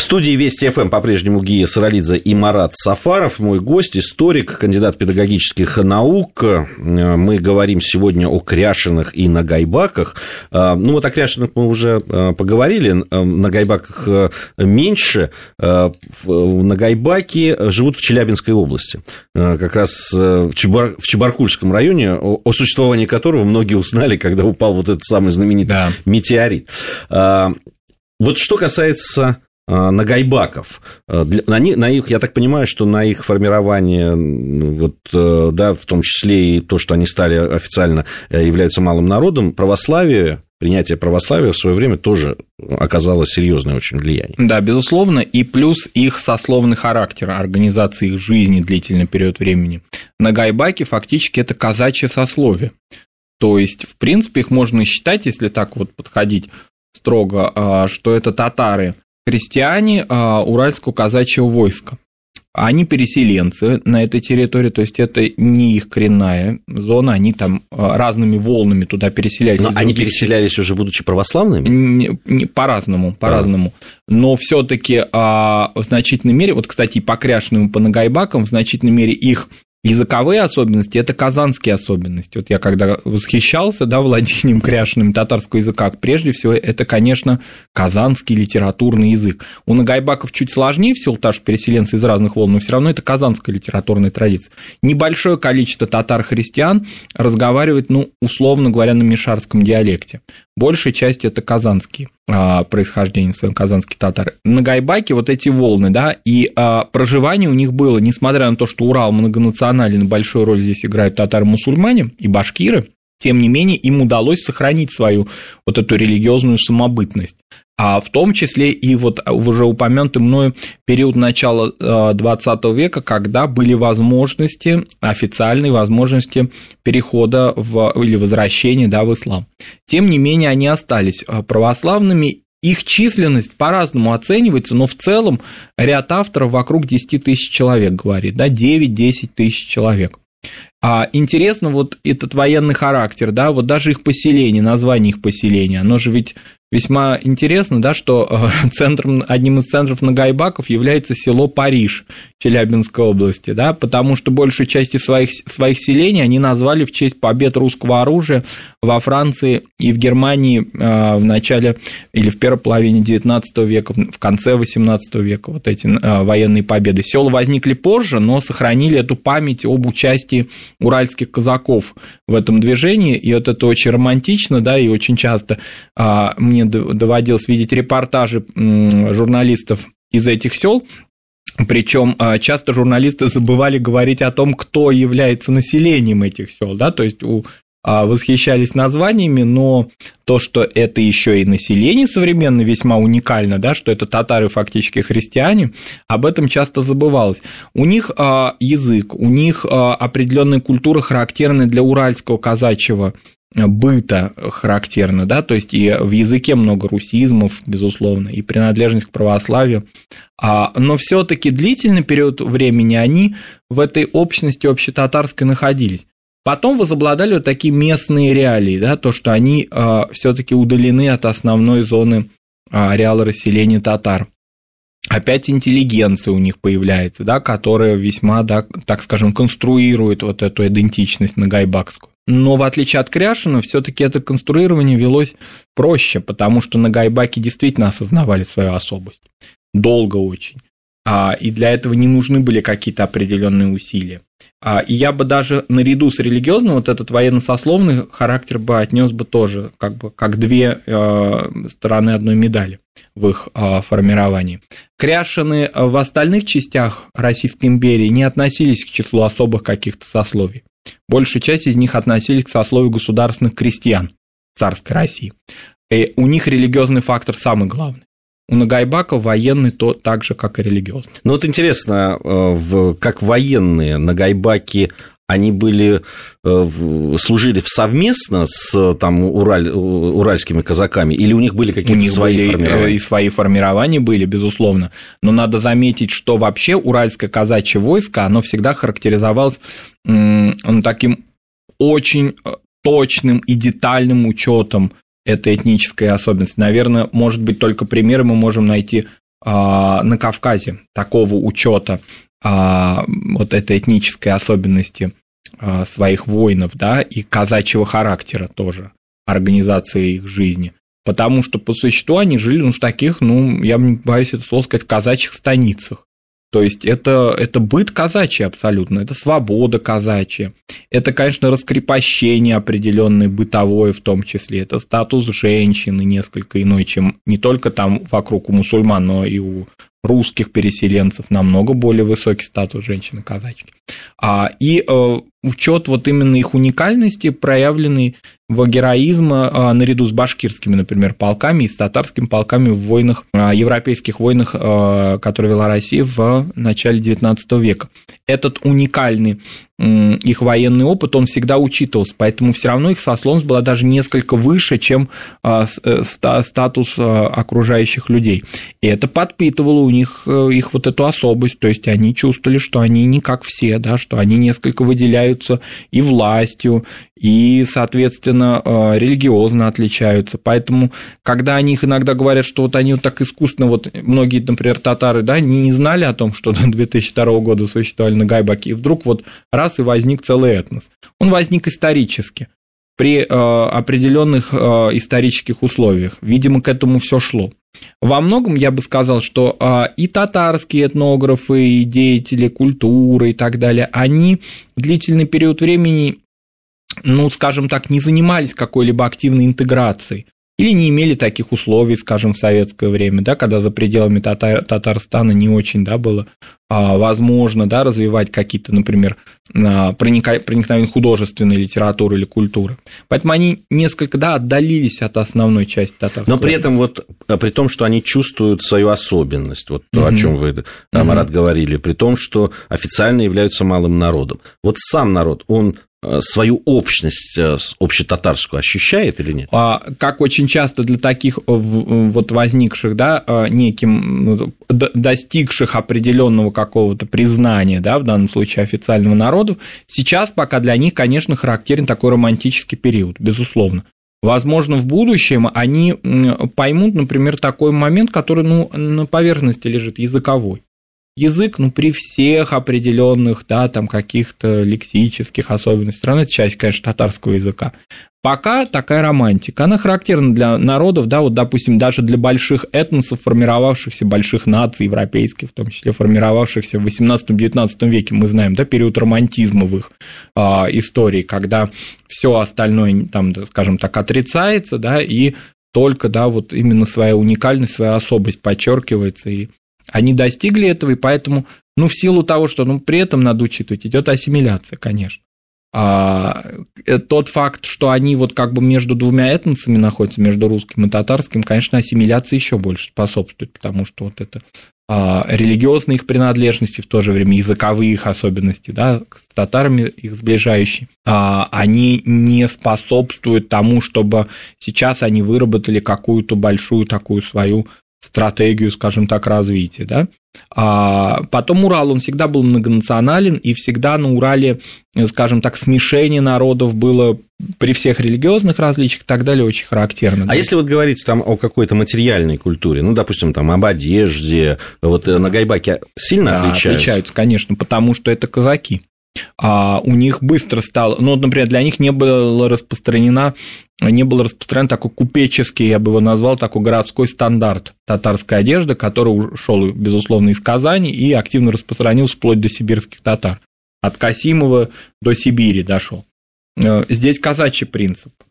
В студии Вести ФМ по-прежнему Гия Саралидзе и Марат Сафаров, мой гость, историк, кандидат педагогических наук. Мы говорим сегодня о Кряшинах и Нагайбаках. Ну, вот о Кряшинах мы уже э, поговорили, на Гайбаках э, меньше. Э, Нагайбаки живут в Челябинской области, как раз в, Чебар... в Чебаркульском районе, о существовании которого многие узнали, когда упал вот этот самый знаменитый да. метеорит. Вот что касается Э, Нагайбаков. Э, на, них, на их, я так понимаю, что на их формирование, вот, э, да, в том числе и то, что они стали официально являются малым народом, православие принятие православия в свое время тоже оказало серьезное очень влияние. Да, безусловно, и плюс их сословный характер организации их жизни длительный период времени. Нагайбаки фактически это казачье сословие. То есть, в принципе, их можно считать, если так вот подходить строго, что это татары крестьяне а, Уральского казачьего войска. Они переселенцы на этой территории, то есть это не их коренная зона, они там а, разными волнами туда переселялись. Но они переселялись уже будучи православными? Не, не, по-разному, по-разному. Но все таки а, в значительной мере, вот, кстати, по Кряшным и по Нагайбакам, в значительной мере их Языковые особенности – это казанские особенности. Вот я когда восхищался да, владением кряшным татарского языка, прежде всего, это, конечно, казанский литературный язык. У нагайбаков чуть сложнее, в силу того, что переселенцы из разных волн, но все равно это казанская литературная традиция. Небольшое количество татар-христиан разговаривает, ну, условно говоря, на мишарском диалекте. Большая часть это казанские а, происхождения, в своем казанские татары. На Гайбаке вот эти волны, да, и а, проживание у них было, несмотря на то, что Урал многонационален, большую роль здесь играют татары-мусульмане и башкиры, тем не менее им удалось сохранить свою вот эту религиозную самобытность а в том числе и вот уже упомянутый мною период начала 20 э, века, когда были возможности, официальные возможности перехода в, или возвращения да, в ислам. Тем не менее, они остались э, православными, их численность по-разному оценивается, но в целом ряд авторов вокруг 10 тысяч человек говорит, да, 9-10 тысяч человек. А интересно вот этот военный характер, да, вот даже их поселение, название их поселения, оно же ведь Весьма интересно, да, что э, центром, одним из центров Нагайбаков является село Париж Челябинской области, да, потому что большую часть своих, своих селений они назвали в честь побед русского оружия во Франции и в Германии э, в начале или в первой половине XIX века, в конце XVIII века вот эти э, военные победы. Села возникли позже, но сохранили эту память об участии уральских казаков в этом движении, и вот это очень романтично, да, и очень часто мне мне доводилось видеть репортажи журналистов из этих сел, причем а, часто журналисты забывали говорить о том, кто является населением этих сел, да, то есть у а, восхищались названиями, но то, что это еще и население современное, весьма уникально, да, что это татары фактически христиане, об этом часто забывалось. У них а, язык, у них определенная культура, характерная для уральского казачьего быта характерно, да, то есть и в языке много русизмов, безусловно, и принадлежность к православию, а, но все таки длительный период времени они в этой общности общетатарской находились. Потом возобладали вот такие местные реалии, да, то, что они а, все таки удалены от основной зоны а, ареала расселения татар. Опять интеллигенция у них появляется, да, которая весьма, да, так скажем, конструирует вот эту идентичность нагайбакскую. Но в отличие от Кряшина, все-таки это конструирование велось проще, потому что на Гайбаке действительно осознавали свою особость. Долго очень. А, и для этого не нужны были какие-то определенные усилия. А, и я бы даже наряду с религиозным вот этот военно-сословный характер бы отнес бы тоже как бы как две э, стороны одной медали в их э, формировании. Кряшины в остальных частях Российской империи не относились к числу особых каких-то сословий. Большая часть из них относились к сословию государственных крестьян царской России. И у них религиозный фактор самый главный. У Нагайбака военный то так же, как и религиозный. Ну вот интересно, э, как военные Нагайбаки они были, э, служили совместно с там, Ураль, уральскими казаками, или у них были какие-то свои были, формирования? И свои формирования были, безусловно. Но надо заметить, что вообще уральское казачье войско, оно всегда характеризовалось таким очень точным и детальным учетом этой этнической особенности. Наверное, может быть, только примеры мы можем найти а, на Кавказе такого учета а, вот этой этнической особенности своих воинов, да, и казачьего характера тоже, организации их жизни. Потому что по существу они жили ну, в таких, ну, я боюсь это слово сказать, казачьих станицах. То есть это, это быт казачий абсолютно, это свобода казачья, это, конечно, раскрепощение определенное бытовое в том числе, это статус женщины несколько иной, чем не только там вокруг у мусульман, но и у русских переселенцев намного более высокий статус женщины казачки. А, и э, учет вот именно их уникальности, проявленный героизм а, наряду с башкирскими, например, полками и с татарскими полками в войнах, а, европейских войнах, а, которые вела Россия в начале XIX века. Этот уникальный их военный опыт, он всегда учитывался, поэтому все равно их сословность была даже несколько выше, чем э, статус окружающих людей. И это подпитывало у них э, их вот эту особость, то есть они чувствовали, что они не как все, да, что они несколько выделяются и властью, и, соответственно, э, религиозно отличаются. Поэтому, когда они их иногда говорят, что вот они вот так искусственно, вот многие, например, татары, да, не знали о том, что до 2002 года существовали на Гайбаке, и вдруг вот раз и возник целый этнос. Он возник исторически при э, определенных э, исторических условиях. Видимо, к этому все шло. Во многом я бы сказал, что и татарские этнографы, и деятели культуры и так далее, они длительный период времени ну, скажем так, не занимались какой-либо активной интеграцией. Или не имели таких условий, скажем, в советское время, да, когда за пределами Татар, Татарстана не очень да, было а, возможно да, развивать какие-то, например, а, проникновение художественной литературы или культуры. Поэтому они несколько да, отдалились от основной части татарского. Но при этом вот, а, при том, что они чувствуют свою особенность, вот то, угу. о чем вы, Марат, угу. говорили, при том, что официально являются малым народом. Вот сам народ, он Э, свою общность э, общетатарскую ощущает или нет? А, как очень часто для таких э, вот возникших, да, неким ну, достигших определенного какого-то признания, да, в данном случае официального народу, сейчас пока для них, конечно, характерен такой романтический период, безусловно. Возможно, в будущем они поймут, например, такой момент, который ну, на поверхности лежит, языковой язык, ну, при всех определенных, да, там, каких-то лексических особенностях. Страны, это часть, конечно, татарского языка. Пока такая романтика, она характерна для народов, да, вот, допустим, даже для больших этносов, формировавшихся, больших наций европейских, в том числе формировавшихся в 18-19 веке, мы знаем, да, период романтизма в их а, истории, когда все остальное, там, скажем так, отрицается, да, и только, да, вот именно своя уникальность, своя особость подчеркивается и они достигли этого, и поэтому, ну, в силу того, что ну, при этом надо учитывать, идет ассимиляция, конечно. А, э, тот факт, что они вот как бы между двумя этносами находятся, между русским и татарским, конечно, ассимиляции еще больше способствует, потому что вот это а, религиозные их принадлежности, в то же время языковые их особенности, да, с татарами их сближающие, а, они не способствуют тому, чтобы сейчас они выработали какую-то большую такую свою стратегию, скажем так, развития, да. А потом Урал, он всегда был многонационален, и всегда на Урале, скажем так, смешение народов было при всех религиозных различиях и так далее очень характерно. А да. если вот говорить там о какой-то материальной культуре, ну, допустим, там об одежде, вот на Гайбаке сильно да, отличаются? отличаются, конечно, потому что это казаки а у них быстро стало, ну, например, для них не было распространена, не был распространен такой купеческий, я бы его назвал, такой городской стандарт татарской одежды, который ушел, безусловно, из Казани и активно распространился вплоть до сибирских татар. От Касимова до Сибири дошел. Э, здесь казачий принцип –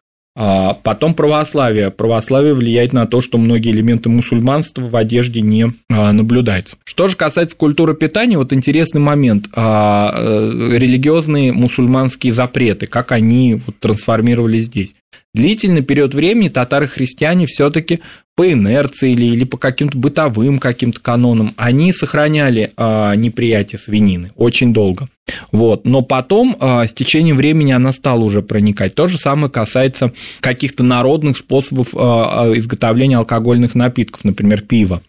потом православие. Православие влияет на то, что многие элементы мусульманства в одежде не а, наблюдаются. Что же касается культуры питания, вот интересный момент. А, э, религиозные мусульманские запреты, как они вот трансформировались здесь. Длительный период времени татары-христиане все-таки по инерции или, или по каким-то бытовым каким-то канонам, они сохраняли э, неприятие свинины очень долго. Вот. Но потом, э, с течением времени, она стала уже проникать. То же самое касается каких-то народных способов э, изготовления алкогольных напитков, например, пива.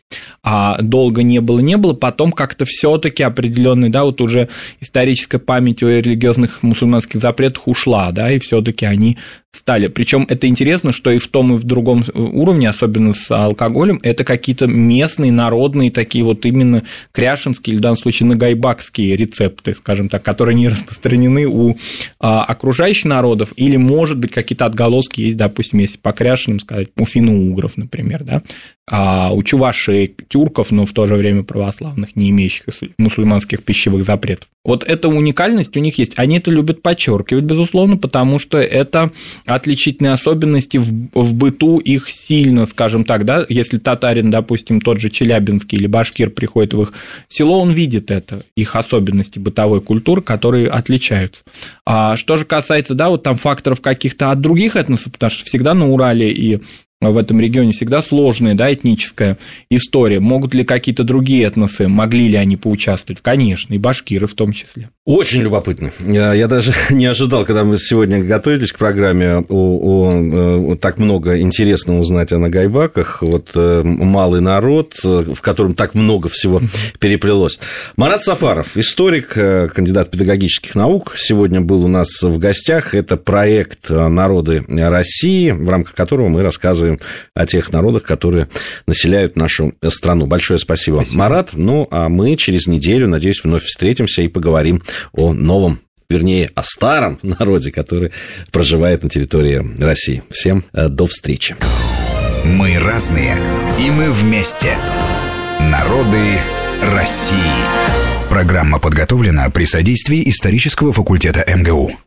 А долго не было, не было, потом как-то все-таки определенный, да, вот уже историческая память о религиозных мусульманских запретах ушла, да, и все-таки они стали. Причем это интересно, что и в том, и в другом уровне, особенно с алкоголем, это какие-то местные, народные, такие вот именно кряшинские, или в данном случае нагайбакские рецепты, скажем так, которые не распространены у а, окружающих народов, или, может быть, какие-то отголоски есть, допустим, если по кряшинам сказать, у финно-угров, например, да, а у чувашей, тюрков, но в то же время православных, не имеющих мусульманских пищевых запретов. Вот эта уникальность у них есть. Они это любят подчеркивать, безусловно, потому что это отличительные особенности в, в быту их сильно, скажем так, да, если татарин, допустим, тот же Челябинский или башкир приходит в их село, он видит это, их особенности бытовой культуры, которые отличаются. А что же касается, да, вот там факторов каких-то от других этносов, потому что всегда на Урале и в этом регионе всегда сложная, да, этническая история. Могут ли какие-то другие этносы, могли ли они поучаствовать? Конечно, и башкиры в том числе. Очень любопытно. Я даже не ожидал, когда мы сегодня готовились к программе, о, о, о, так много интересного узнать о Нагайбаках. Вот э, малый народ, э, в котором так много всего переплелось. Марат Сафаров, историк, э, кандидат педагогических наук, сегодня был у нас в гостях. Это проект «Народы России», в рамках которого мы рассказываем о тех народах, которые населяют нашу страну. Большое спасибо, спасибо. Марат. Ну, а мы через неделю, надеюсь, вновь встретимся и поговорим о новом вернее, о старом народе, который проживает на территории России. Всем э, до встречи. Мы разные, и мы вместе. Народы России. Программа подготовлена при содействии исторического факультета МГУ.